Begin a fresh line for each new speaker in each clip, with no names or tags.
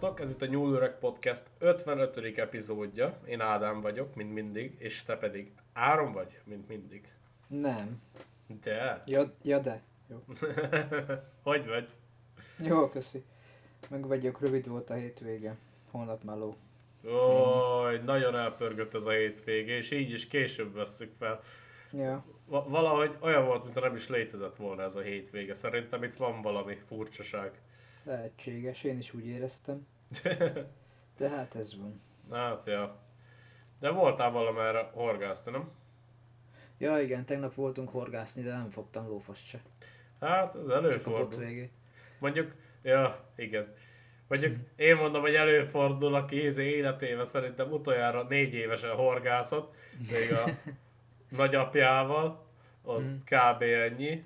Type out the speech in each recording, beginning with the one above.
Sziasztok, ez itt a Nyúlőreg Podcast 55. epizódja. Én Ádám vagyok, mint mindig, és te pedig Áron vagy, mint mindig.
Nem.
De?
Ja, ja de. Jó.
hogy vagy?
Jó, köszi. Meg vagyok, rövid volt a hétvége. Holnap meló.
Ó, nagyon elpörgött ez a hétvége, és így is később vesszük fel.
Ja.
Va- valahogy olyan volt, mintha nem is létezett volna ez a hétvége. Szerintem itt van valami furcsaság.
Lehetséges, én is úgy éreztem. De hát ez van.
Hát, ja. De voltál valamerre horgászni, nem?
Ja igen, tegnap voltunk horgászni, de nem fogtam lófaszt se.
Hát, ez
Csak a bot
előfordul. Mondjuk, ja, igen. Mondjuk én mondom, hogy előfordul, aki íze életével szerintem utoljára négy évesen horgászott, még a nagyapjával, az kb. ennyi.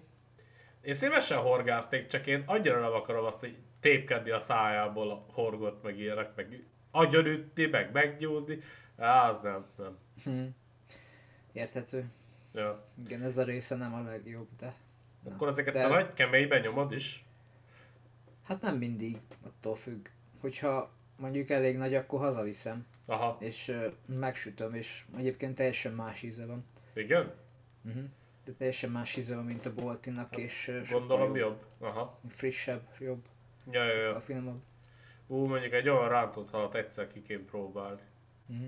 Én szívesen horgászték, csak én annyira nem akarom azt, hogy tépkedni a szájából a horgot, meg ilyenek, meg agyonütni, meg meggyúzni. Á, az nem, nem.
Hm. Érthető.
Ja.
Igen, ez a része nem a legjobb, de... Na.
Akkor ezeket
de...
a nagy kemélyben nyomod is?
Hát nem mindig, attól függ. Hogyha mondjuk elég nagy, akkor hazaviszem,
Aha,
és uh, megsütöm, és egyébként teljesen más íze van.
igen?
Uh-huh. De teljesen más íze van, mint a boltinak, és uh, sokkal
Gondolom jobb. Aha.
Frissebb, jobb,
Ja, ja, ja.
a finomabb.
Ú, mondjuk egy olyan rántott halat egyszer ki kéne próbálni.
Uh-huh.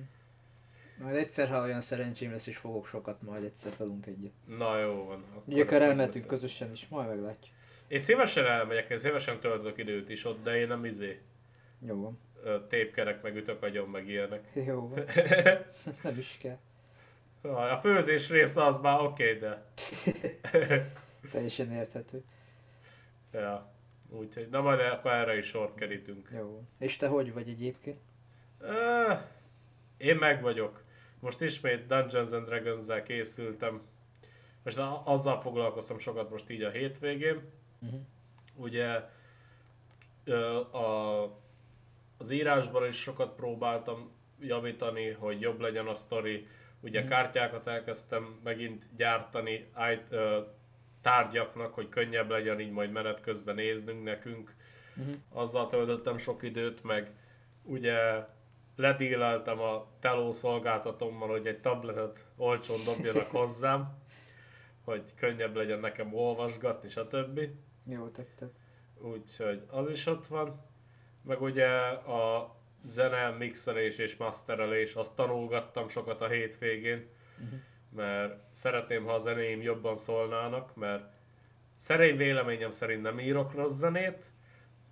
Majd egyszer, ha olyan szerencsém lesz, és fogok sokat, majd egyszer talunk egyet.
Na jó van. Akkor
Ugye akár
megbeszéljük.
közösen is, majd meglátjuk.
Én szívesen elmegyek, én szívesen töltök időt is ott, de én nem izé
Jó van.
tépkerek, meg ütök agyon, meg ilyenek.
Jó van. Nem is kell.
A főzés része az már oké, okay, de...
Teljesen érthető.
ja. Úgyhogy, na majd akkor erre is sort kerítünk.
Jó. És te hogy vagy egyébként?
Ö, én meg vagyok. Most ismét Dungeons and Dragons-zel készültem. Most azzal foglalkoztam sokat most így a hétvégén.
Uh-huh.
Ugye a, az írásban is sokat próbáltam javítani, hogy jobb legyen a sztori. Ugye
Mhm.
kártyákat elkezdtem megint gyártani tárgyaknak, hogy könnyebb legyen így majd menet közben néznünk nekünk.
Uh-huh.
Azzal töltöttem sok időt, meg ugye ledíleltem a teló szolgáltatómmal, hogy egy tabletet olcsón dobjanak hozzám, hogy könnyebb legyen nekem olvasgatni, stb.
Jó tetted.
Úgyhogy az is ott van. Meg ugye a zene mixelés és masterelés, azt tanulgattam sokat a hétvégén,
Uh-huh.
mert szeretném, ha a zenéim jobban szólnának, mert szerény véleményem szerint nem írok rossz zenét,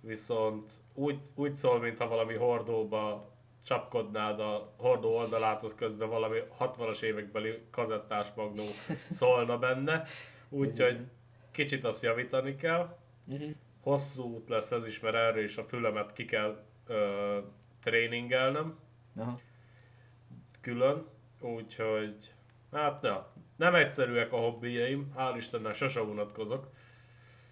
viszont úgy, úgy szól, mintha valami hordóba csapkodnád a hordó oldalát, az közben valami 60-as évekbeli kazettás magnó szólna benne, úgyhogy kicsit azt javítani kell
Uh-huh.
hosszú út lesz ez is, mert erre is a fülemet ki kell ö, tréningelnem
Aha.
külön, úgyhogy hát na, nem egyszerűek a hobbijaim, hál' Istennek sose unatkozok.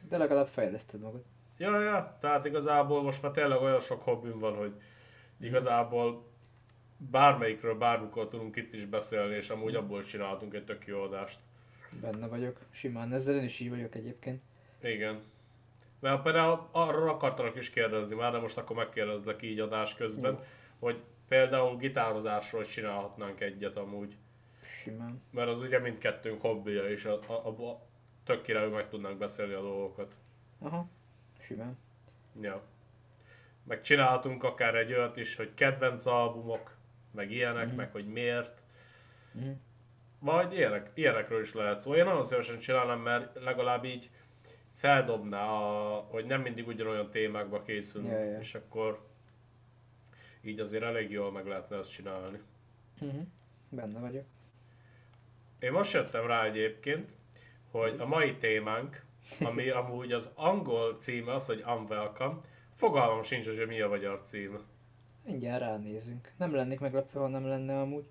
De legalább fejleszted magad.
Ja, ja, tehát igazából most már tényleg olyan sok hobbim van, hogy igazából bármelyikről bármikor tudunk itt is beszélni, és amúgy abból csináltunk egy tök jó adást.
Benne vagyok. Simán ezzel én is így vagyok egyébként.
Igen. Mert például arról akartalak is kérdezni már, de most akkor megkérdezlek így adás közben,
Jó.
hogy például gitározásról csinálhatnánk egyet amúgy.
Simán.
Mert az ugye mindkettőnk hobbija, és a, a, a, a tök királyul meg tudnánk beszélni a dolgokat.
Aha. Simán.
Ja. Meg csinálhatunk akár egy olyat is, hogy kedvenc albumok, meg ilyenek,
Mhm.
meg hogy miért.
Uh-huh.
Vagy ilyenek, ilyenekről is lehet szó. Én nagyon szívesen csinálnám, mert legalább így feldobná, a, hogy nem mindig ugyanolyan témákba készülünk,
Ja, ja.
és akkor így azért elég jól meg lehetne ezt csinálni.
Uh-huh. Benne vagyok.
Én most jöttem rá egyébként, hogy a mai témánk, ami amúgy az angol címe az, hogy Unwelcome, fogalmam sincs, hogy mi a magyar címe.
Mindjárt ránézünk. Nem lennék meglepve, ha nem lenne amúgy.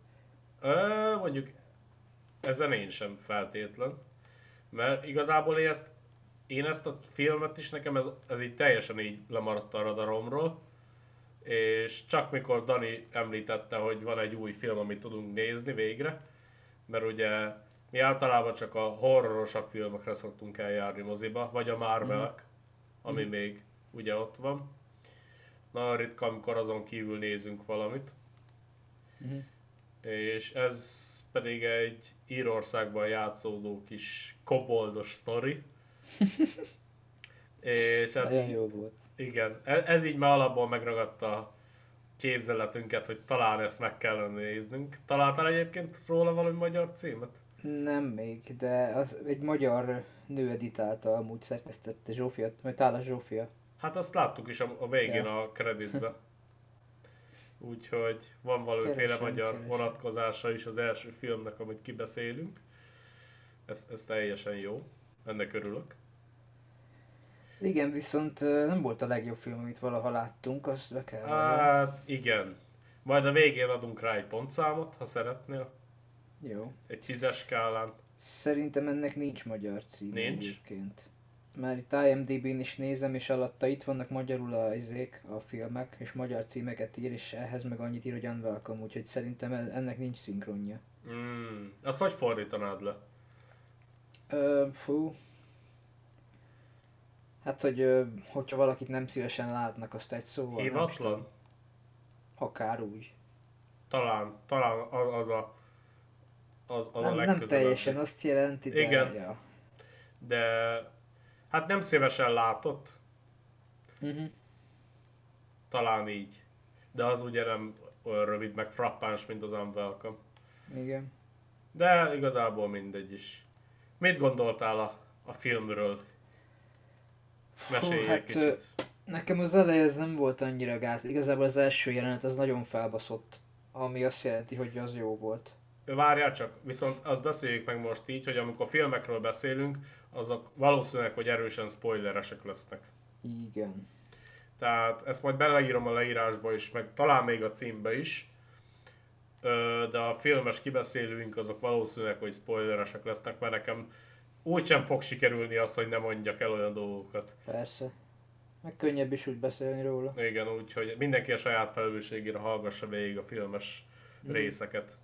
Ö, mondjuk ezen én sem feltétlen, mert igazából én ezt, én ezt a filmet is nekem ez, ez így teljesen így lemaradt a radaromról, és csak mikor Dani említette, hogy van egy új film, amit tudunk nézni végre, mert ugye mi általában csak a horrorosabb filmekre szoktunk eljárni moziba, vagy a Marvelek, ami még ugye ott van. nagyon ritka, amikor azon kívül nézünk valamit.
Mhm.
És ez pedig egy Írországban játszódó kis koboldos sztori. És ez,
Nagyon jó volt.
igen, e- ez így már alapból megragadta a képzeletünket, hogy talán ezt meg kellene néznünk. Találtál egyébként róla valami magyar címet?
Nem még, de az egy magyar nő editálta, amúgy szerkesztette Zsófia, vagy Tálas Zsófia.
Hát azt láttuk is a, a végén
Ja.
a creditsbe. Úgyhogy van valamiféle
Keresem,
magyar
keresem.
vonatkozása is az első filmnek, amit kibeszélünk. Ez, ez teljesen jó. Ennek örülök.
Igen, viszont nem volt a legjobb film, amit valaha láttunk, azt be kell.
Hát igen. Majd a végén adunk rá egy pontszámot, ha szeretnél.
Jó.
Egy tízes skálán.
Szerintem ennek nincs magyar címe
Nincs?
egyébként. Már itt IMDb-n is nézem, és alatta itt vannak magyarul a, izék, a filmek, és magyar címeket ír, és ehhez meg annyit ír, hogy Unwelcome, úgyhogy szerintem ennek nincs szinkronja.
Mm. Azt hogy fordítanád le?
Ö, fú. Hát, hogy hogyha valakit nem szívesen látnak, azt egy szóval. nem.
Hivatlan?
Akár úgy.
Talán, talán a- az a az, az a
nem, nem
legközelebbi.
teljesen azt jelenti, de
Igen.
Ja.
De hát nem szívesen látott,
Uh-huh.
talán így. De az ugye nem olyan rövid, meg frappáns, mint az Unwelcome.
Igen.
De igazából mindegy is. Mit gondoltál a, a filmről? Mesélj
hát,
kicsit.
Nekem az eleje ez nem volt annyira gáz. Igazából az első jelenet az nagyon felbaszott, ami azt jelenti, hogy az jó volt.
Várjál csak, viszont azt beszéljük meg most így, hogy amikor filmekről beszélünk, azok valószínűleg, hogy erősen spoileresek lesznek.
Igen.
Tehát ezt majd beleírom a leírásba is, meg talán még a címbe is. De a filmes kibeszélőink azok valószínűleg, hogy spoileresek lesznek, mert nekem úgysem fog sikerülni az, hogy ne mondjak el olyan dolgokat.
Persze. Meg könnyebb is úgy beszélni róla.
Igen, úgyhogy mindenki a saját felelősségére hallgassa végig a filmes
Mhm.
részeket.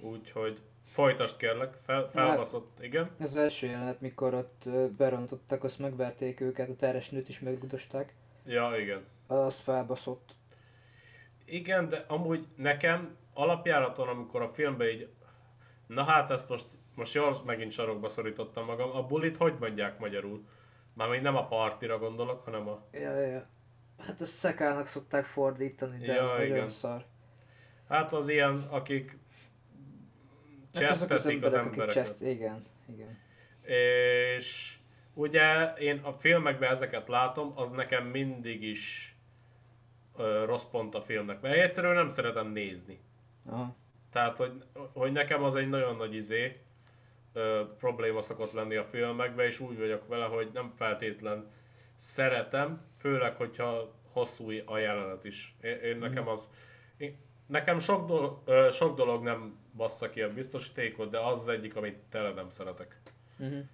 Úgyhogy folytasd kérlek, fel, felbaszott, igen.
Az első jelenet, mikor ott berontottak, azt megverték őket, a teres nőt is megrugdosták.
Ja, igen.
Azt felbaszott.
Igen, de amúgy nekem alapjáraton, amikor a filmbe így, na hát ezt most, most jól megint sarokba szorítottam magam, a bulit hogy mondják magyarul? Már még nem a partira gondolok, hanem a...
Ja, ja. Hát ezt szekának szokták fordítani, de
Ja,
az nagyon
igen.
szar.
Hát az ilyen, akik
Hát az
csesztetik az
emberek, akik
embereket.
cseszt... Igen, igen.
És ugye én a filmekben ezeket látom, az nekem mindig is ö, rossz pont a filmnek, mert egyszerűen nem szeretem nézni.
Aha.
Tehát, hogy, hogy nekem az egy nagyon nagy izé, ö, probléma szokott lenni a filmekben, és úgy vagyok vele, hogy nem feltétlen szeretem, főleg, hogyha hosszú a jelenet is. Én, én nekem az... Én, nekem sok dolog, ö, sok dolog nem bassza ki a biztosítékot, de az az egyik, amit tele nem szeretek.
Uh-huh.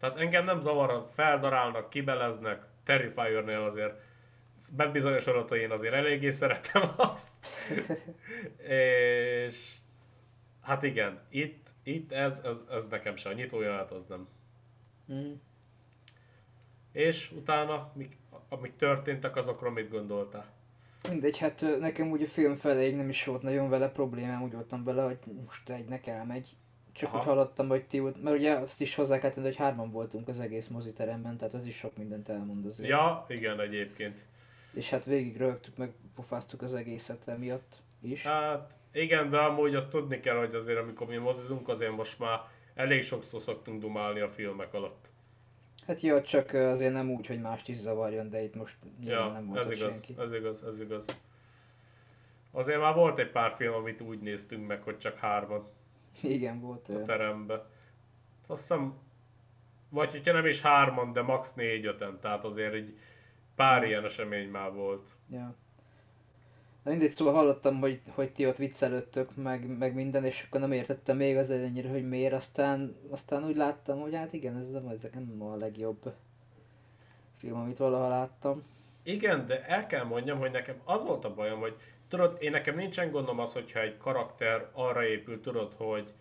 Tehát engem nem zavar, feldarálnak, kibeleznek, Terrifier-nél azért bebizonyosodott, hogy én azért eléggé szeretem azt. és hát igen, itt, itt ez, ez, ez nekem se, a nyitójelenet az nem.
Uh-huh.
És utána, mik, amik történtek, azokról mit gondoltál?
Mindegy, hát nekem úgy a film feléig nem is volt nagyon vele problémám, úgy voltam vele, hogy most egynek elmegy. Csak
Aha.
úgy hallottam, hogy ti, mert ugye azt is hozzá kell tenni, hogy hárman voltunk az egész moziteremben, tehát ez is sok mindent elmond azért.
Ja, igen, egyébként.
És hát végig rögtük, meg pofáztuk az egészet emiatt is.
Hát igen, de amúgy azt tudni kell, hogy azért amikor mi mozizunk, azért most már elég sokszor szoktunk dumálni a filmek alatt.
Hát ja, csak azért nem úgy, hogy mást is zavarjon, de itt most
Ja,
nem volt
ez igaz,
senki.
ez igaz, ez igaz. Azért már volt egy pár film, amit úgy néztünk meg, hogy csak hárman
Igen, volt
a terembe. Azt hiszem, vagy hogyha nem is hárman, de max. négy-öten, tehát azért egy pár ilyen esemény már volt.
Ja. Na mindegy, szóval hallottam, hogy, hogy ti ott viccelődtök, meg, meg minden, és akkor nem értettem még az ellenére, hogy miért, aztán, aztán úgy láttam, hogy hát igen, ez nem, ez nem a legjobb film, amit valaha láttam.
Igen, de el kell mondjam, hogy nekem az volt a bajom, hogy tudod, én nekem nincsen gondom az, hogyha egy karakter arra épül, tudod, hogy,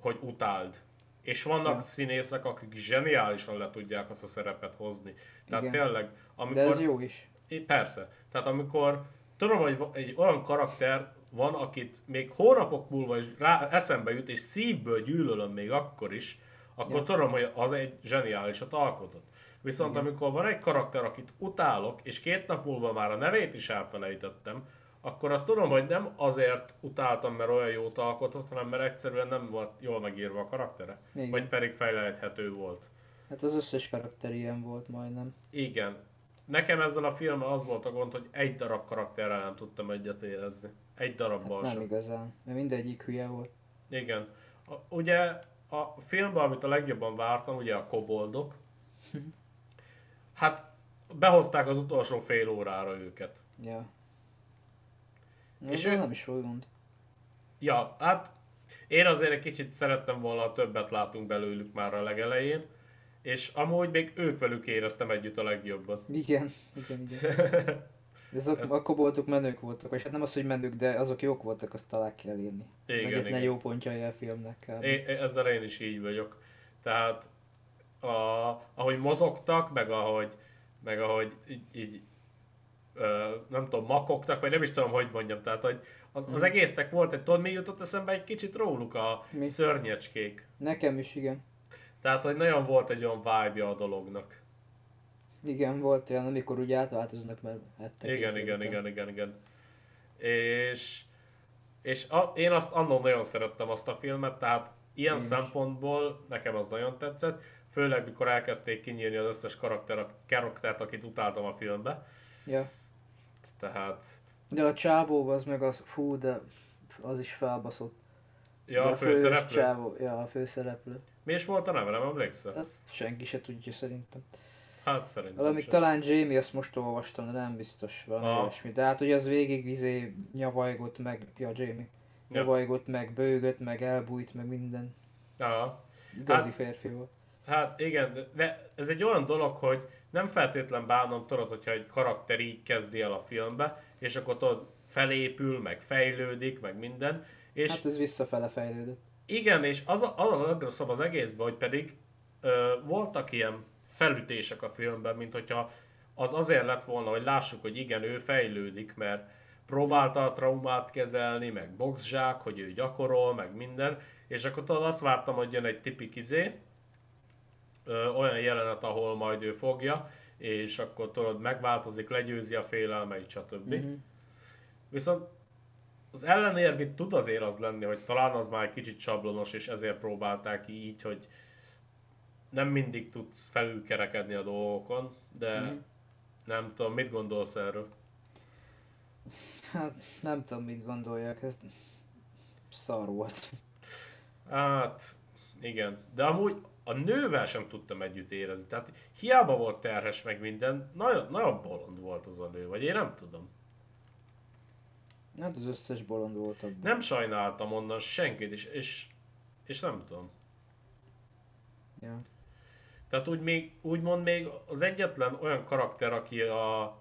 hogy utáld. És vannak
Ja.
színészek, akik zseniálisan le tudják azt a szerepet hozni. Tehát
Igen.
tényleg,
De
amikor...
ez jó is.
É, persze. Tehát amikor tudom, hogy egy olyan karakter van, akit még hónapok múlva is rá, eszembe jut, és szívből gyűlölöm még akkor is, akkor ja. tudom, hogy az egy zseniálisat alkotott. Viszont Igen. amikor van egy karakter, akit utálok, és két nap múlva már a nevét is elfelejtettem, akkor azt tudom, hogy nem azért utáltam, mert olyan jót alkotott, hanem mert egyszerűen nem volt jól megírva a karaktere. Igen. Vagy pedig fejleszthető volt.
Hát az összes karakter ilyen volt majdnem.
Igen. Nekem ezzel a filmmel az volt a gond, hogy egy darab karakterrel nem tudtam egyet érezni. Egy darabban
hát nem sem. igazán, mert mindegyik hülye volt.
Igen. A, ugye a filmben, amit a legjobban vártam, ugye a koboldok, hát behozták az utolsó fél órára őket.
Ja. És ő... nem is volt gond.
Ja, hát én azért egy kicsit szerettem volna, ha többet látunk belőlük már a legelején, és amúgy még ők velük éreztem együtt a legjobban.
Igen, igen, igen. De azok, Ezt... akkor voltak menők voltak, és hát nem az, hogy menők, de azok jók voltak, azt talán kell írni. Igen, Ez igen. jó pontja a filmnek.
É, ezzel én is így vagyok. Tehát a, ahogy mozogtak, meg ahogy, meg ahogy így, így ö, nem tudom, makogtak, vagy nem is tudom, hogy mondjam. Tehát, hogy az, az hmm. egésznek volt egy, tudod, mi jutott eszembe egy kicsit róluk a mi? szörnyecskék.
Nekem is, igen.
Tehát, hogy nagyon volt egy olyan vibe a dolognak.
Igen, volt olyan, amikor úgy átváltoznak, mert ettek.
Igen, igen, igen, igen, igen. És, és a, én azt annól nagyon szerettem azt a filmet, tehát ilyen én szempontból nekem az nagyon tetszett, főleg mikor elkezdték kinyírni az összes karakter, karaktert, akit utáltam a filmbe.
Ja.
Tehát...
De a csávó az meg az, fú, de az is felbaszott.
Ja, a, főszereplő?
Csávó, ja, a főszereplő.
Mi is volt a neve, nem emlékszel?
Hát, senki se tudja szerintem.
Hát szerintem
Valami sem. talán Jamie, azt most olvastam, de nem biztos valami ah. ilyesmi. De hát hogy az végig izé nyavajgott meg, ja Jamie, ja. nyavajgott meg, bőgött meg, elbújt meg minden.
Ja.
Igazi hát, férfi volt.
Hát igen, de ez egy olyan dolog, hogy nem feltétlen bánom, tudod, hogyha egy karakter így kezdi el a filmbe, és akkor tudod, felépül, meg fejlődik, meg minden. És
hát ez visszafele fejlődött.
Igen, és az a, az a legrosszabb az egészben, hogy pedig ö, voltak ilyen felütések a filmben, mint hogyha az azért lett volna, hogy lássuk, hogy igen, ő fejlődik, mert próbálta a traumát kezelni, meg boxzsák, hogy ő gyakorol, meg minden, és akkor tudod, azt vártam, hogy jön egy tipik izé, ö, olyan jelenet, ahol majd ő fogja, és akkor tudod, megváltozik, legyőzi a félelmeit, stb. Mm-hmm. Viszont az ellenérv tud azért az lenni, hogy talán az már egy kicsit sablonos, és ezért próbálták így, hogy nem mindig tudsz felülkerekedni a dolgokon, de mm. nem tudom, mit gondolsz erről?
Hát nem tudom, mit gondoljak, ez szar volt.
Hát, igen. De amúgy a nővel sem tudtam együtt érezni. Tehát hiába volt terhes meg minden, nagyon, nagyon bolond volt az a nő, vagy én nem tudom.
Hát az összes bolond volt abban.
Nem sajnáltam onnan senkit, és, és, és nem tudom.
Ja.
Tehát úgy még, úgymond még az egyetlen olyan karakter, aki, a,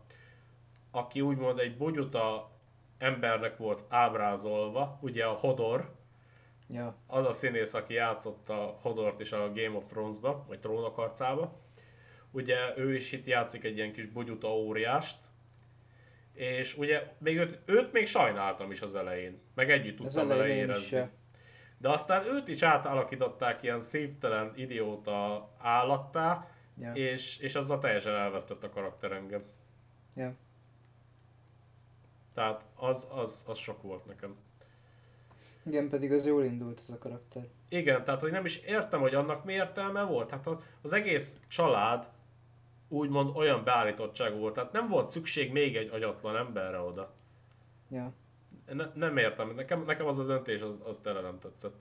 aki úgymond egy bugyuta embernek volt ábrázolva, ugye a Hodor,
ja.
az a színész, aki játszott a Hodort is a Game of Thrones-ba, vagy Trónok harcába. Ugye ő is itt játszik egy ilyen kis bugyuta óriást, és ugye még őt, őt még sajnáltam is az elején, meg együtt tudtam vele érezni. De aztán őt is átalakították ilyen szívtelen idióta állattá, ja. és, és azzal teljesen elvesztett a karakter engem.
Ja.
Tehát az, az, az sok volt nekem.
Igen, pedig az jól indult ez a karakter.
Igen, tehát hogy nem is értem, hogy annak mi értelme volt. Hát az egész család úgymond olyan beállítottság volt, tehát nem volt szükség még egy agyatlan emberre oda.
Ja.
Ne, nem értem, nekem, nekem az a döntés az, az tele nem tetszett.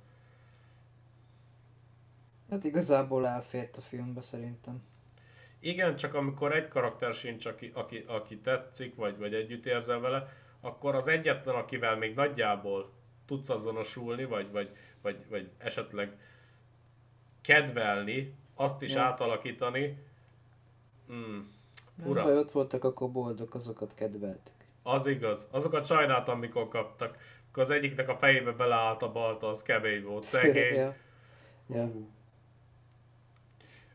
Hát igazából elfért a filmbe szerintem.
Igen, csak amikor egy karakter sincs, aki, aki, aki tetszik, vagy, vagy együtt érzel vele, akkor az egyetlen, akivel még nagyjából tudsz azonosulni, vagy, vagy, vagy, vagy esetleg kedvelni, azt is ja. átalakítani. Hmm,
fura. Nem baj, ott voltak a koboldok, azokat kedveltük.
Az igaz. Azokat sajnáltam, mikor kaptak. Akkor az egyiknek a fejébe beleállt a balta, az kemény volt, szegény. ja.
Ja.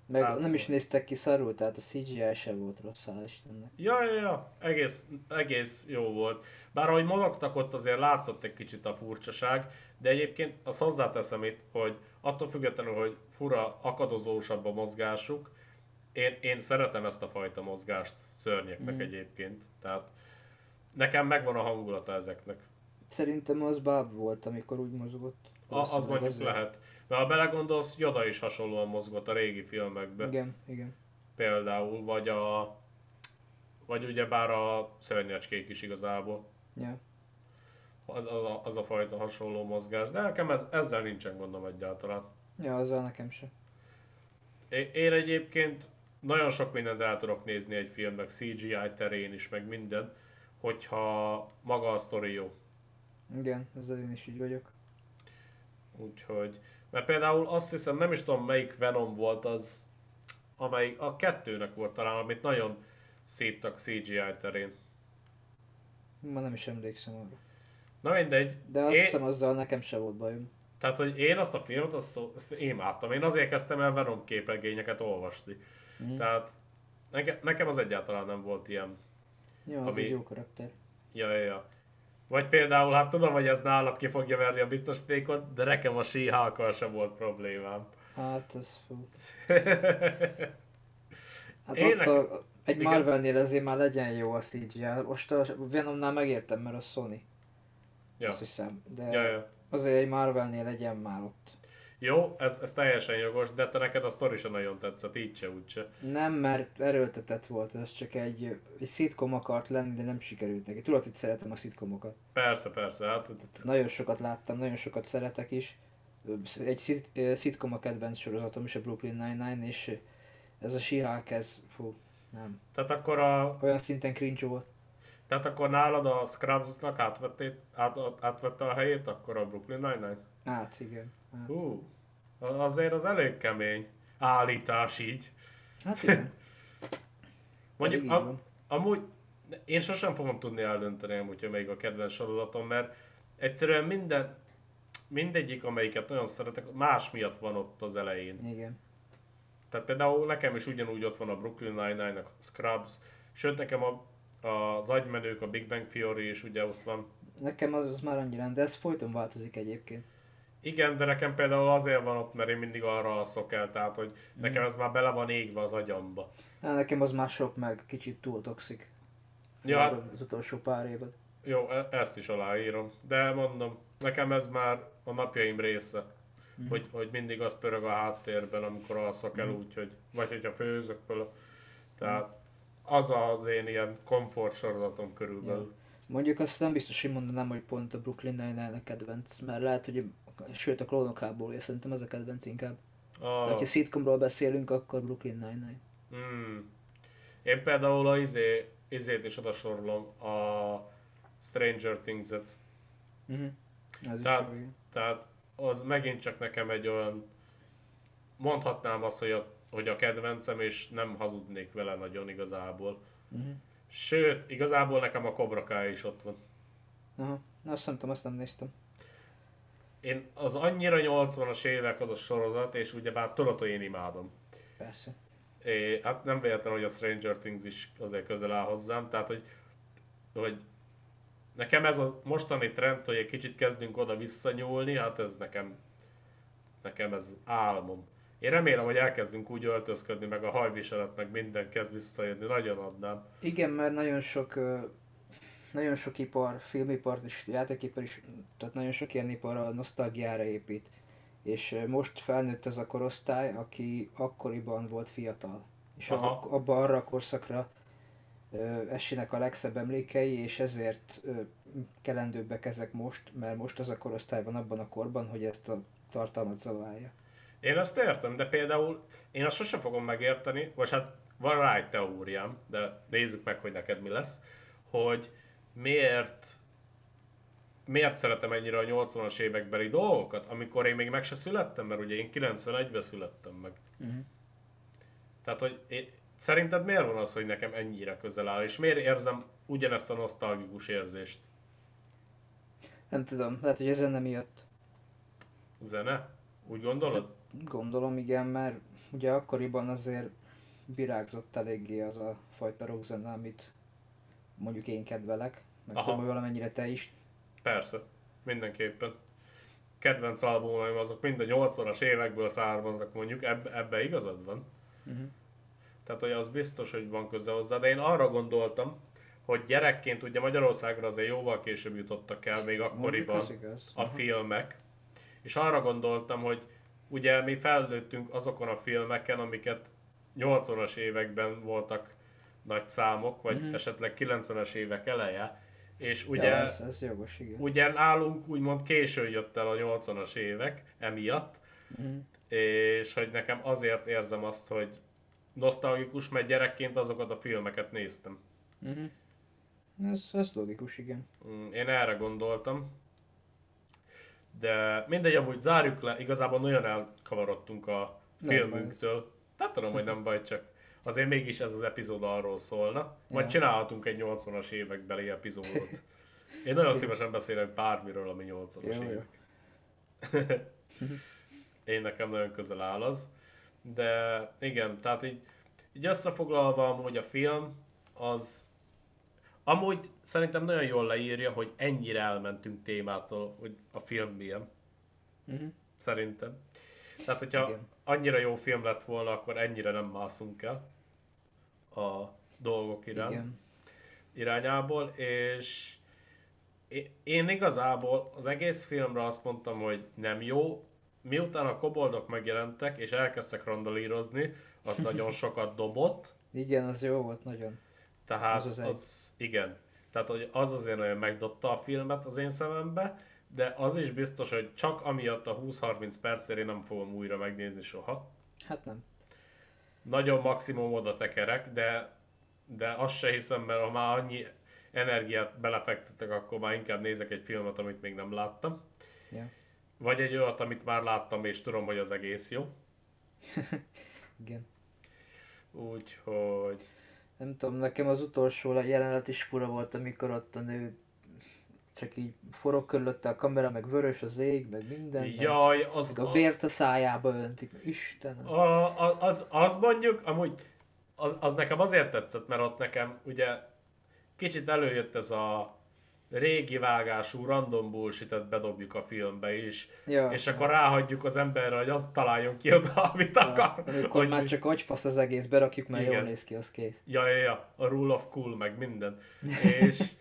Meg
Hát-
nem is néztek ki szarul, tehát a CGI se volt rossz, hál' Istennek.
Ja, ja, ja, egész, egész jó volt. Bár ahogy mozogtak ott azért látszott egy kicsit a furcsaság, de egyébként azt hozzáteszem itt, hogy attól függetlenül, hogy fura, akadozósabb a mozgásuk, én, én szeretem ezt a fajta mozgást szörnyeknek mm. egyébként. Tehát nekem megvan a hangulata ezeknek.
Szerintem az báb volt, amikor úgy mozgott.
A, az
Valószínűleg
mondjuk
azért.
lehet. Mert ha belegondolsz, Yoda is hasonlóan mozgott a régi filmekben.
Igen, igen.
Például, vagy a vagy ugyebár a szörnyecskék is igazából.
Ja.
Az, az, a, az a fajta hasonló mozgás. De nekem ez, ezzel nincsen gondom egyáltalán.
ja, azzal nekem sem.
Én egyébként nagyon sok mindent el tudok nézni egy filmnek, CGI terén is, meg minden, hogyha maga a sztori jó.
Igen, ezzel én is így vagyok.
Úgyhogy, mert például azt hiszem, nem is tudom melyik Venom volt az, amelyik a kettőnek volt talán, amit nagyon szíttak CGI terén.
Ma nem is emlékszem arra.
Na mindegy,
De azt
Én-
hiszem azzal nekem se volt bajom.
tehát hogy én azt a filmet, azt, azt imádtam. Én azért kezdtem el Venom képregényeket olvasni.
Mhm.
Tehát nekem, nekem az egyáltalán nem volt ilyen
Jó, az
Ami-
egy jó karakter.
Ja, ja, ja. Vagy például, hát tudom, hogy ez nálad ki fogja verni a biztosítékot, de nekem a síhákkal sem volt problémám.
Hát, az fú. Hát
Én
ott
nekem-
a, egy
Igen.
Marvelnél azért már legyen jó a CGI. Most a Venomnál megértem, mert a Sony.
Ja.
Azt hiszem. De
Ja, ja.
azért egy Marvelnél legyen már ott.
Jó, ez, ez teljesen jogos, de te neked a sztori sem nagyon tetszett, így se, úgy se.
Nem, mert erőltetett volt, ez csak egy, egy szitkom akart lenni, de nem sikerült neki. Tudod, hogy szeretem a szitkomokat.
Persze, persze, hát
Nagyon sokat láttam, nagyon sokat szeretek is. Egy szit- szitkom a kedvenc sorozatom is, a Brooklyn Nine-Nine, és ez a She-Hulk, ez, fú, nem.
tehát akkor, a,
Olyan szinten cringe volt.
tehát akkor nálad a Scrubs-nak átvették, át, átvette a helyét, akkor a Brooklyn Nine-Nine?
Hát, igen. Hát,
Hú, azért az elég kemény állítás így.
hát igen.
Mondjuk a, amúgy én sosem fogom tudni eldönteni amúgy, melyik a kedvenc sorozatom, mert egyszerűen minden, mindegyik, amelyiket nagyon szeretek, más miatt van ott az elején.
Igen.
Tehát például nekem is ugyanúgy ott van a Brooklyn Nine-Nine, a Scrubs, sőt nekem a, az agymenők, a Big Bang Theory is ugye ott van.
Nekem az, az már annyira, de ez folyton változik egyébként.
Igen, de nekem például azért van ott, mert én mindig arra alszok el, tehát hogy nekem ez már bele van égve az agyamba.
Hát, nekem az már sok meg, kicsit túl toxik.
Ja, hát
Az utolsó pár évad.
Jó, e- ezt is aláírom. De mondom, nekem ez már a napjaim része.
Mhm.
Hogy, hogy mindig az pörög a háttérben, amikor alszak el úgy, hogy, vagy hogyha főzök vele. Tehát az az én ilyen komfort sorozatom körülbelül.
Mondjuk azt nem biztos, hogy mondanám, hogy pont a Brooklyn Nine-Nine a kedvenc, mert lehet, hogy sőt a klónok háborúja szerintem az a kedvenc inkább. De
A,
ha szitkomról beszélünk, akkor Brooklyn Nine-Nine.
hmm. Én például a izé, izét is oda sorolom, a Stranger Things-et.
Uh-huh. Ez is
Tehát-
igen.
Tehát az megint csak nekem egy olyan, mondhatnám azt, hogy a, hogy a kedvencem, és nem hazudnék vele nagyon igazából.
Uh-huh.
Sőt, igazából nekem a Cobra Kai is ott van.
Aha. Na azt nem tudom, azt nem néztem.
Én az annyira 80-as évek az a sorozat, és ugyebár tudod, hogy én imádom.
Persze.
É, hát nem véletlen, hogy a Stranger Things is azért közel áll hozzám, tehát hogy, hogy nekem ez a mostani trend, hogy egy kicsit kezdünk oda visszanyúlni, hát ez nekem, nekem ez álmom. Én remélem, hogy elkezdünk úgy öltözködni, meg a hajviselet, meg minden kezd visszajönni, nagyon adnám.
Igen, mert nagyon sok, nagyon sok ipar, filmipar és játékipar is, tehát nagyon sok ilyen ipar a nosztalgiára épít. És most felnőtt ez a korosztály, aki akkoriban volt fiatal. És
Aha.
a, abban arra a korszakra ö, esének a legszebb emlékei, és ezért ö, kelendőbbek ezek most, mert most az a korosztály van abban a korban, hogy ezt a tartalmat zaválja.
Én ezt értem, de például én azt sosem fogom megérteni, vagy hát van rá egy teóriám, de nézzük meg, hogy neked mi lesz, hogy miért miért szeretem ennyire a 80-as évekbeli dolgokat, amikor én még meg se születtem, mert ugye én 91-ben születtem meg.
Uh-huh.
Tehát, hogy én, szerinted miért van az, hogy nekem ennyire közel áll, és miért érzem ugyanezt a nosztalgikus érzést?
Nem tudom, lehet, hogy ezen nem miatt.
Zene? Úgy gondolod?
Gondolom igen, mert ugye akkoriban azért virágzott eléggé az a fajta rockzene, amit mondjuk én kedvelek, meg
Aha.
tudom, valamennyire te is.
Persze, mindenképpen. Kedvenc albumaim azok mind a 80-as évekből származnak mondjuk, ebbe, ebbe igazad van.
Uh-huh.
Tehát, hogy az biztos, hogy van köze hozzá, de én arra gondoltam, hogy gyerekként ugye Magyarországra azért jóval később jutottak el, még akkoriban
az igaz.
a filmek, és arra gondoltam, hogy ugye mi felnőttünk azokon a filmeken, amiket 80-as években voltak nagy számok, vagy
Mhm.
esetleg 90-es évek eleje, és ugye,
Ja, ez, ez jogos, igen.
ugye nálunk úgymond későn jött el a 80-as évek emiatt,
Uh-huh.
és hogy nekem azért érzem azt, hogy nosztalgikus, mert gyerekként azokat a filmeket néztem.
Uh-huh. Ez, ez logikus, igen.
Mm, Én erre gondoltam. De mindegy, amúgy zárjuk le, igazából nagyon elkavarodtunk a
Nem
filmünktől. Tehát tudom, hogy nem baj, csak azért mégis ez az epizód arról szólna. Majd
Ja.
csinálhatunk egy 80-as évekbeli epizódot. Én nagyon szívesen beszélek bármiről, ami 80-as
Jó, jó.
évek. Én nekem nagyon közel áll az. De igen, tehát így, így összefoglalva amúgy a film, az amúgy szerintem nagyon jól leírja, hogy ennyire elmentünk témától, hogy a film milyen.
Uh-huh.
Szerintem. Tehát, hogyha
Igen.
annyira jó film lett volna, akkor ennyire nem mászunk el a dolgok iránt
Igen.
irányából, és én igazából az egész filmre azt mondtam, hogy nem jó, miután a koboldok megjelentek, és elkezdtek randalírozni, az nagyon sokat dobott,
Igen, az jó volt nagyon.
tehát
Az
az,
az
igen. Tehát hogy az azért nagyon megdobta a filmet az én szemembe, de az is biztos, hogy csak amiatt a 20-30 percért én nem fogom újra megnézni soha.
Hát nem.
Nagyon maximum oda tekerek, de, de azt se hiszem, mert ha már annyi energiát belefektetek, akkor már inkább nézek egy filmet, amit még nem láttam.
Ja.
Vagy egy olyat, amit már láttam, és tudom, hogy az egész jó.
Igen.
Úgyhogy...
Nem tudom, nekem az utolsó jelenet is fura volt, amikor ott a nő csak így forog körülötte a kamera, meg vörös az ég, meg minden.
Jaj, az...
meg a vért a szájába öntik. Istenem.
A, a, az, az mondjuk, amúgy az, az nekem azért tetszett, mert ott nekem ugye kicsit előjött ez a régi vágású random bullshit bedobjuk a filmbe is,
Ja,
és akkor ráhagyjuk az emberre, hogy azt találjon ki oda, amit akar.
Amikor
hogy
már
mi-
csak agyfasz az egész, berakjuk, mert
Igen.
jól néz ki, az kész.
Ja, ja, ja, a rule of cool, meg minden. és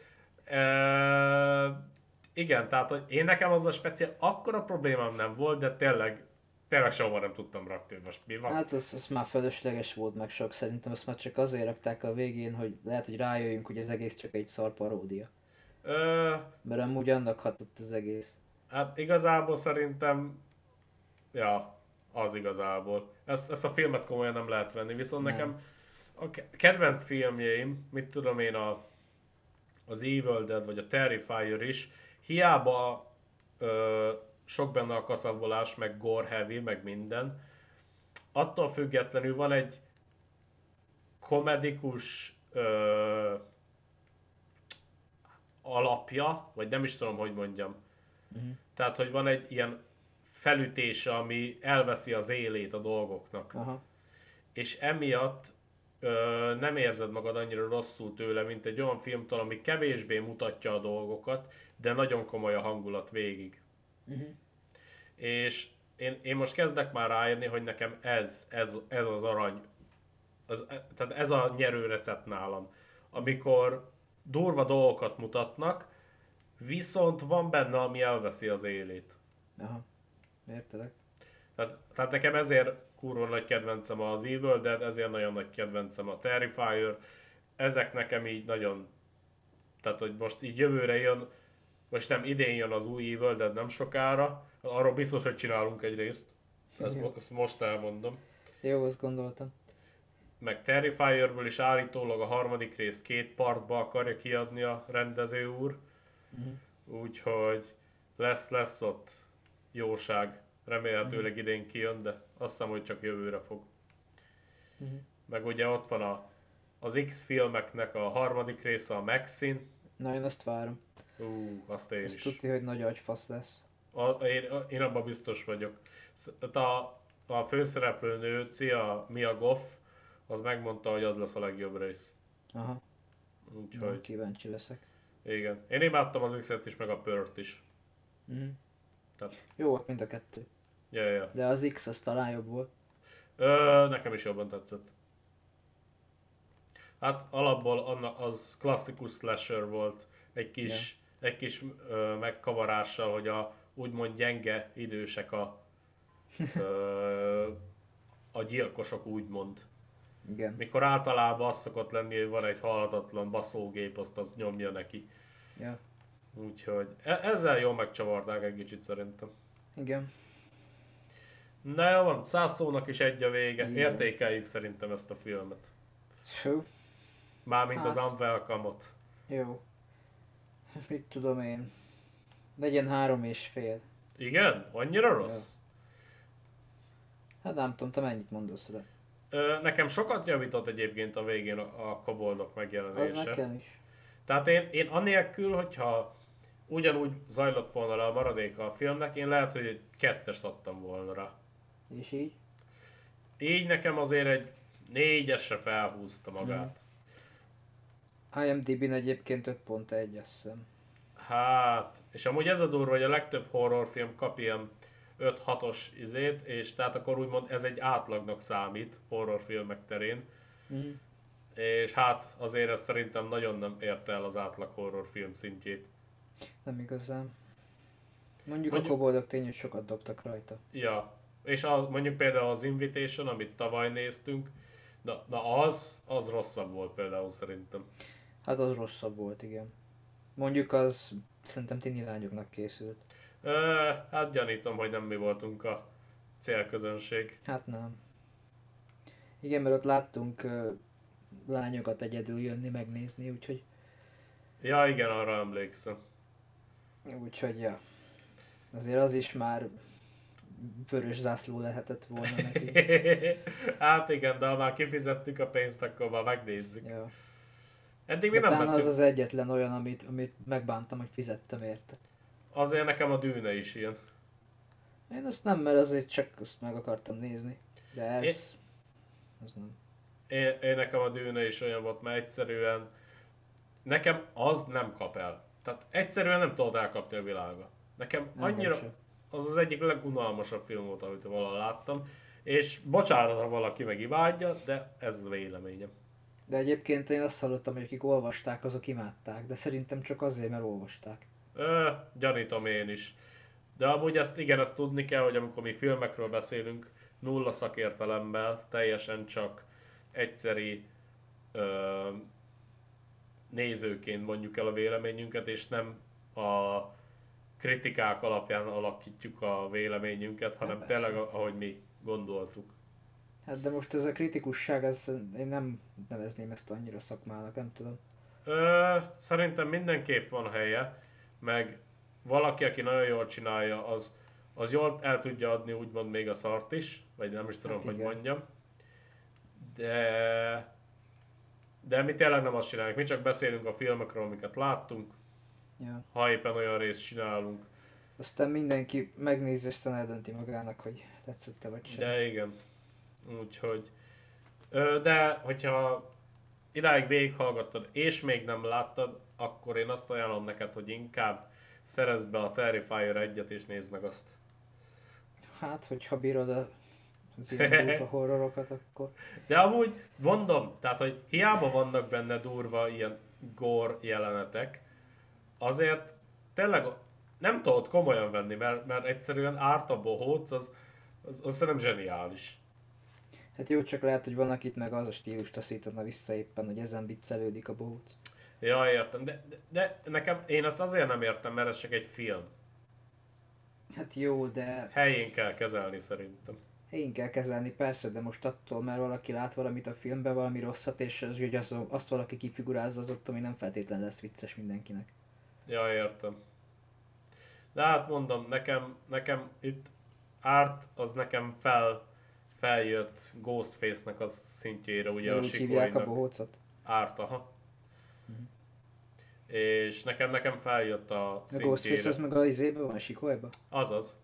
igen, tehát hogy én nekem az a speciál, akkora problémám nem volt, de tényleg, tényleg soha nem tudtam rakni, most mi van.
Hát az, az már fölösleges volt meg sok, szerintem azt már csak azért rakták a végén, hogy lehet, hogy rájöjjünk, hogy az egész csak egy szar paródia.
Ö,
Mert amúgy annak hatott az egész.
Hát igazából szerintem, ja, az igazából. Ezt, ezt a filmet komolyan nem lehet venni, viszont
Nem.
nekem a ke- kedvenc filmjeim, mit tudom én, a, az Evil Dead vagy a Terrifier is, hiába ö, sok benne a kaszabolás, meg gore heavy, meg minden, attól függetlenül van egy komedikus ö, alapja, vagy nem is tudom, hogy mondjam.
Mhm.
Tehát, hogy van egy ilyen felütése, ami elveszi az élét a dolgoknak.
Aha.
És emiatt ö, nem érzed magad annyira rosszul tőle, mint egy olyan filmtől, ami kevésbé mutatja a dolgokat, de nagyon komoly a hangulat végig.
Uh-huh.
És én, én most kezdek már rájönni, hogy nekem ez, ez, ez az arany, az, tehát ez a nyerő recept nálam. Amikor durva dolgokat mutatnak, viszont van benne, ami elveszi az élét.
Aha. Értelek.
Tehát, tehát nekem ezért kurva nagy kedvencem az Evil Dead, ezért nagyon nagy kedvencem a Terrifier. Ezek nekem így nagyon... Tehát, hogy most így jövőre jön, most nem idén jön az új Evil Dead, nem sokára. Arról biztos, hogy csinálunk egy részt. Ezt, mo- ezt most elmondom.
Jó, azt gondoltam.
Meg Terrifierből is állítólag a harmadik részt két partba akarja kiadni a rendező úr.
Uh-huh.
Úgyhogy lesz, lesz ott jóság. Remélhetőleg idén kijön, de azt hiszem, hogy csak jövőre fog.
Uh-huh.
Meg ugye ott van a, az X filmeknek a harmadik része, a Maxin.
Na, én azt várom.
Ú, azt én
Azt
is.
tudti, hogy nagy agyfasz lesz.
A, én, én abban biztos vagyok. A, a főszereplő nő, Cia Mia Goff, az megmondta, hogy az lesz a legjobb rész.
Aha,
Úgyhogy,
Úgyhogy... kíváncsi leszek.
igen. Én imádtam az X-et is, meg a Pört is.
Mhm.
Tehát-
Jó volt mind a kettő.
Ja, ja, ja.
De az X az talán jobb volt.
Ö, nekem is jobban tetszett. Hát alapból anna, az klasszikus slasher volt. Egy kis, egy kis ö, megkavarással, hogy a úgymond gyenge idősek a, ö, a gyilkosok úgymond.
Igen.
Mikor általában az szokott lenni, hogy van egy halhatatlan baszógép, azt az nyomja neki.
Ja.
Úgyhogy e- ezzel jól megcsavarták egy kicsit szerintem.
Igen.
Na jó van, száz szónak is egy a vége.
Igen.
Értékeljük szerintem ezt a filmet.
Hú,
Mármint az
Hát.
Unwelcome-ot.
jó. Mit tudom én. Legyen három és fél.
Igen? Annyira rossz?
Hát nem tudom, te mennyit mondasz rá.
Nekem sokat javított egyébként a végén a, a koboldok
Az
megjelenése.
nekem is.
Tehát én, én anélkül, hogyha ugyanúgy zajlott volna le a maradéka a filmnek, én lehet, hogy egy kettest adtam volna rá.
És így?
Így nekem azért egy négyesre felhúzta magát.
IMDb-n egyébként 5.1 azt hiszem.
Hát, és amúgy ez a durva, hogy a legtöbb horrorfilm kap ilyen 5-6-os izét, és tehát akkor úgymond ez egy átlagnak számít horrorfilmek terén.
Mm.
És hát azért ez szerintem nagyon nem érte el az átlag horrorfilm szintjét.
Nem igazán. Mondjuk,
Mondjuk-
a koboldok tény, hogy sokat dobtak rajta.
Ja, és a, mondjuk például az Invitation, amit tavaly néztünk, na, na az, az rosszabb volt például szerintem.
Hát az rosszabb volt, igen. Mondjuk az szerintem tini lányoknak készült.
Ö, hát gyanítom, hogy nem mi voltunk a célközönség.
Hát nem. Igen, mert ott láttunk ö, lányokat egyedül jönni megnézni, úgyhogy,
Ja, igen, arra emlékszem.
Úgyhogy ja. Azért az is már vörös zászló lehetett volna neki.
hát igen, de ha már kifizettük a pénzt, akkor már megnézzük.
Ja.
Eddig mi
De
nem
talán az
mentünk.
az egyetlen olyan, amit, amit megbántam, hogy fizettem érte.
Azért nekem a dűne is ilyen.
Én azt nem, mert azért csak azt meg akartam nézni. De ez... Az nem.
Én, én nekem a dűne is olyan volt, mert egyszerűen nekem az nem kap el. Tehát egyszerűen nem tudod elkapni a világa. Nekem annyira, az az egyik legunalmasabb film volt, amit valaha láttam. És bocsánat, ha valaki meg imádja, de ez a véleményem.
De egyébként én azt hallottam, hogy akik olvasták, azok imádták. De szerintem csak azért, mert olvasták.
Ö, gyanítom én is. De amúgy ezt igen, ezt tudni kell, hogy amikor mi filmekről beszélünk, nulla szakértelemmel, teljesen csak egyszeri ö, nézőként mondjuk el a véleményünket, és nem a kritikák alapján alakítjuk a véleményünket, hanem
persze.
tényleg ahogy mi gondoltuk.
Hát de most ez a kritikusság, ez, én nem nevezném ezt annyira szakmának, nem tudom.
Ö, szerintem mindenképp van helye, meg valaki, aki nagyon jól csinálja, az, az jól el tudja adni úgymond még a szart is, vagy nem is tudom,
Hát
hogy
igen.
mondjam. De, de mi tényleg nem azt csináljuk, mi csak beszélünk a filmekről, amiket láttunk,
Ja.
ha éppen olyan részt csinálunk.
Aztán mindenki megnézi, aztán eldönti magának, hogy tetszette vagy sem.
De igen. Úgyhogy. De hogyha idáig végighallgattad, és még nem láttad, akkor én azt ajánlom neked, hogy inkább szerezd be a Terrifier egyet és nézd meg azt.
Hát, hogyha bírod a, az ilyen durva horrorokat, akkor...
De amúgy mondom, tehát, hogy hiába vannak benne durva ilyen gore jelenetek, azért tényleg nem tudod komolyan venni, mert, mert egyszerűen árt a bohóc, az, az, az szerintem zseniális.
Hát jó, csak lehet, hogy van, akit meg az a stílus taszítana vissza éppen, hogy ezen viccelődik a bohóc.
Ja, értem, de, de, de nekem, én azt azért nem értem, mert ez csak egy film.
Hát jó, de
Helyén kell kezelni szerintem.
Helyén kell kezelni, persze, de most attól, mert valaki lát valamit a filmben, valami rosszat, és az, hogy az, azt valaki kifigurázza, az attól még nem feltétlenül lesz vicces mindenkinek.
Ja, értem. De hát mondom, nekem, nekem itt árt, az nekem fel, feljött Ghostface-nek az szintjére, ugye a
hívják a
sikolynak.
bohócot.
Árt, aha. és nekem nekem feljött a
A Ghostface az
szintjére.
meg a izében van, a Sikolyban?
Azaz.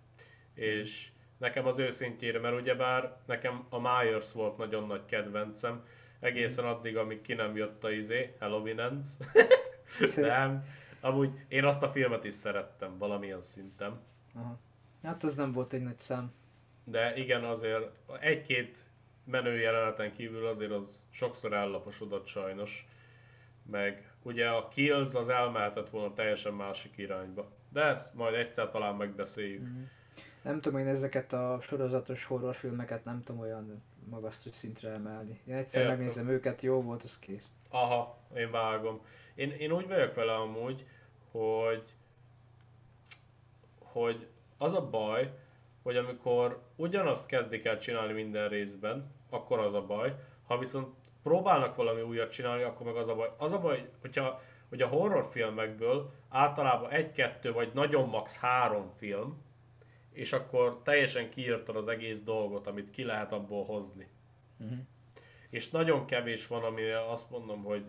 És nekem az ő szintjére, mert ugyebár nekem a Myers volt nagyon nagy kedvencem, egészen addig, amíg ki nem jött a izé, Halloween Ends. nem. Amúgy én azt a filmet is szerettem valamilyen szinten.
Aha. Hát az nem volt egy nagy szám.
De igen, azért egy-két menő jeleneten kívül azért az sokszor ellaposodott sajnos. Meg ugye a Kills az elmehetett volna teljesen másik irányba. De ezt majd egyszer talán megbeszéljük.
Mhm. Nem tudom én ezeket a sorozatos horrorfilmeket nem tudom olyan magasztos szintre emelni. Én egyszer
Értem.
megnézem őket, jó volt, az kész.
Aha, én vágom. Én, én úgy vagyok vele amúgy, hogy, hogy az a baj, hogy amikor ugyanazt kezdik el csinálni minden részben, akkor az a baj. Ha viszont próbálnak valami újat csinálni, akkor meg az a baj. Az a baj, hogyha, hogy a horrorfilmekből általában egy-kettő vagy nagyon max. három film, és akkor teljesen kiírtad az egész dolgot, amit ki lehet abból hozni.
Mhm.
És nagyon kevés van, amire azt mondom, hogy,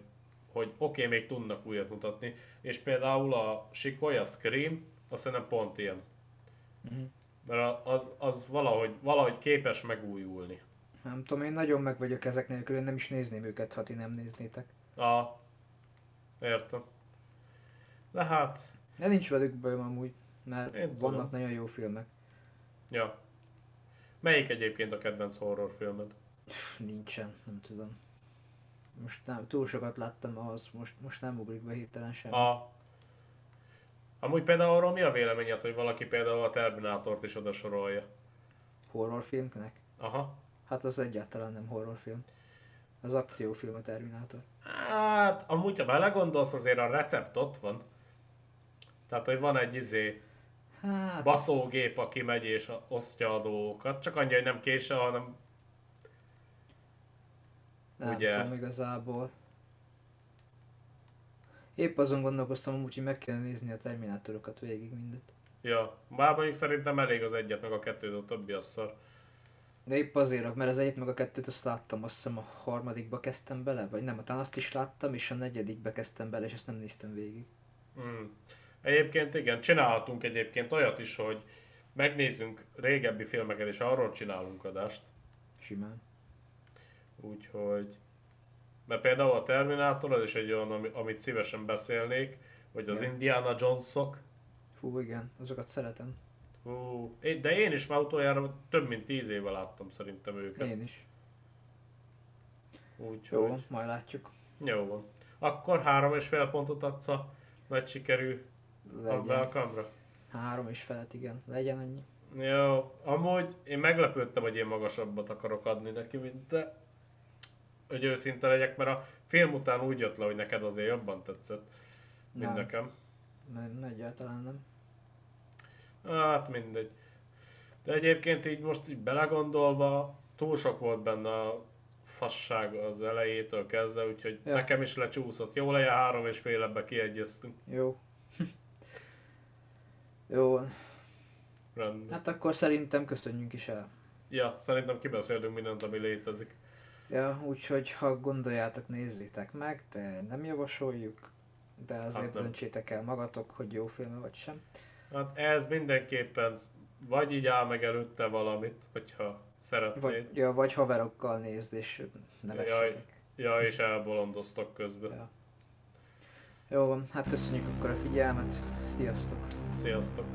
hogy oké, okay, még tudnak újat mutatni. És például a Sikoly, a Scream, azt szerintem pont ilyen.
Mhm.
Mert az, az valahogy, valahogy képes megújulni.
Nem tudom, én nagyon meg vagyok ezek nélkül, én nem is nézném őket, ha ti nem néznétek.
A... Értem. De hát,
De nincs velük bajom amúgy, mert
Én tudom.
vannak nagyon jó filmek.
Ja. Melyik egyébként a kedvenc horrorfilmed?
Nincsen, nem tudom. Most nem, túl sokat láttam ahhoz, most, most nem ugrik be hirtelen sem.
A... Amúgy például arról mi a véleményed, hogy valaki például a Terminátort is oda sorolja?
Horrorfilmnek?
Aha.
Hát az egyáltalán nem horrorfilm. Az akciófilm a Terminátor.
Hát, amúgy ha belegondolsz, azért a recept ott van. Tehát, hogy van egy izé
Hát,
baszógép, aki megy és osztja a dolgokat. Csak annyi, hogy nem kése, hanem
nem
ugye-
tudom igazából. Épp azon gondolkoztam amúgy, hogy meg kellene nézni a Terminátorokat végig mindet.
Ja, bár mondjuk szerintem elég az egyet, meg a kettőt, a többi a szar.
De épp azért, mert az egyet meg a kettőt azt láttam, azt hiszem a harmadikba kezdtem bele, vagy nem, talán azt is láttam, és a negyedikbe kezdtem bele, és azt nem néztem végig.
Mm. Egyébként igen, csinálhatunk egyébként olyat is, hogy megnézzünk régebbi filmeket, és arról csinálunk adást.
Simán.
Úgyhogy... Mert például a Terminátor az is egy olyan, ami- amit szívesen beszélnék, vagy az
Ja.
Indiana Jonesok.
Fú, igen, azokat szeretem.
Hú, de én is már utoljára több mint tíz éve láttam szerintem őket.
Én is.
Úgyhogy...
Jó, majd látjuk.
Jó van. Akkor három és fél pontot adsz a nagy sikerű a
Legyen.
welcome-ra.
Három és felett, igen. Legyen annyi.
Jó, amúgy én meglepődtem, hogy én magasabbat akarok adni neki, mint te. Hogy őszinte legyek, mert a film után úgy jött le, hogy neked azért jobban tetszett, mint
Nem.
nekem.
Nem, egyáltalán nem.
Hát mindegy. De egyébként így most így belegondolva, túl sok volt benne a fasság az elejétől kezdve, úgyhogy
ja.
nekem is lecsúszott. Jó legyen három és fél ebbe kiegyeztünk.
Jó. Jó.
Rendben.
hát akkor szerintem köszönjünk is el.
Ja, szerintem kibeszélünk mindent, ami létezik.
Ja, úgyhogy ha gondoljátok, nézzétek meg, de nem javasoljuk, de azért
Hát nem.
döntsétek el magatok, hogy jó film vagy sem.
Hát ez mindenképpen vagy így áll meg előtte valamit, hogyha szeretnéd.
Vagy, ja, vagy haverokkal nézd, és nevessetek.
Ja, és elbolondoztok közben.
Ja. Jó van, hát köszönjük akkor a figyelmet, sziasztok!
Sziasztok!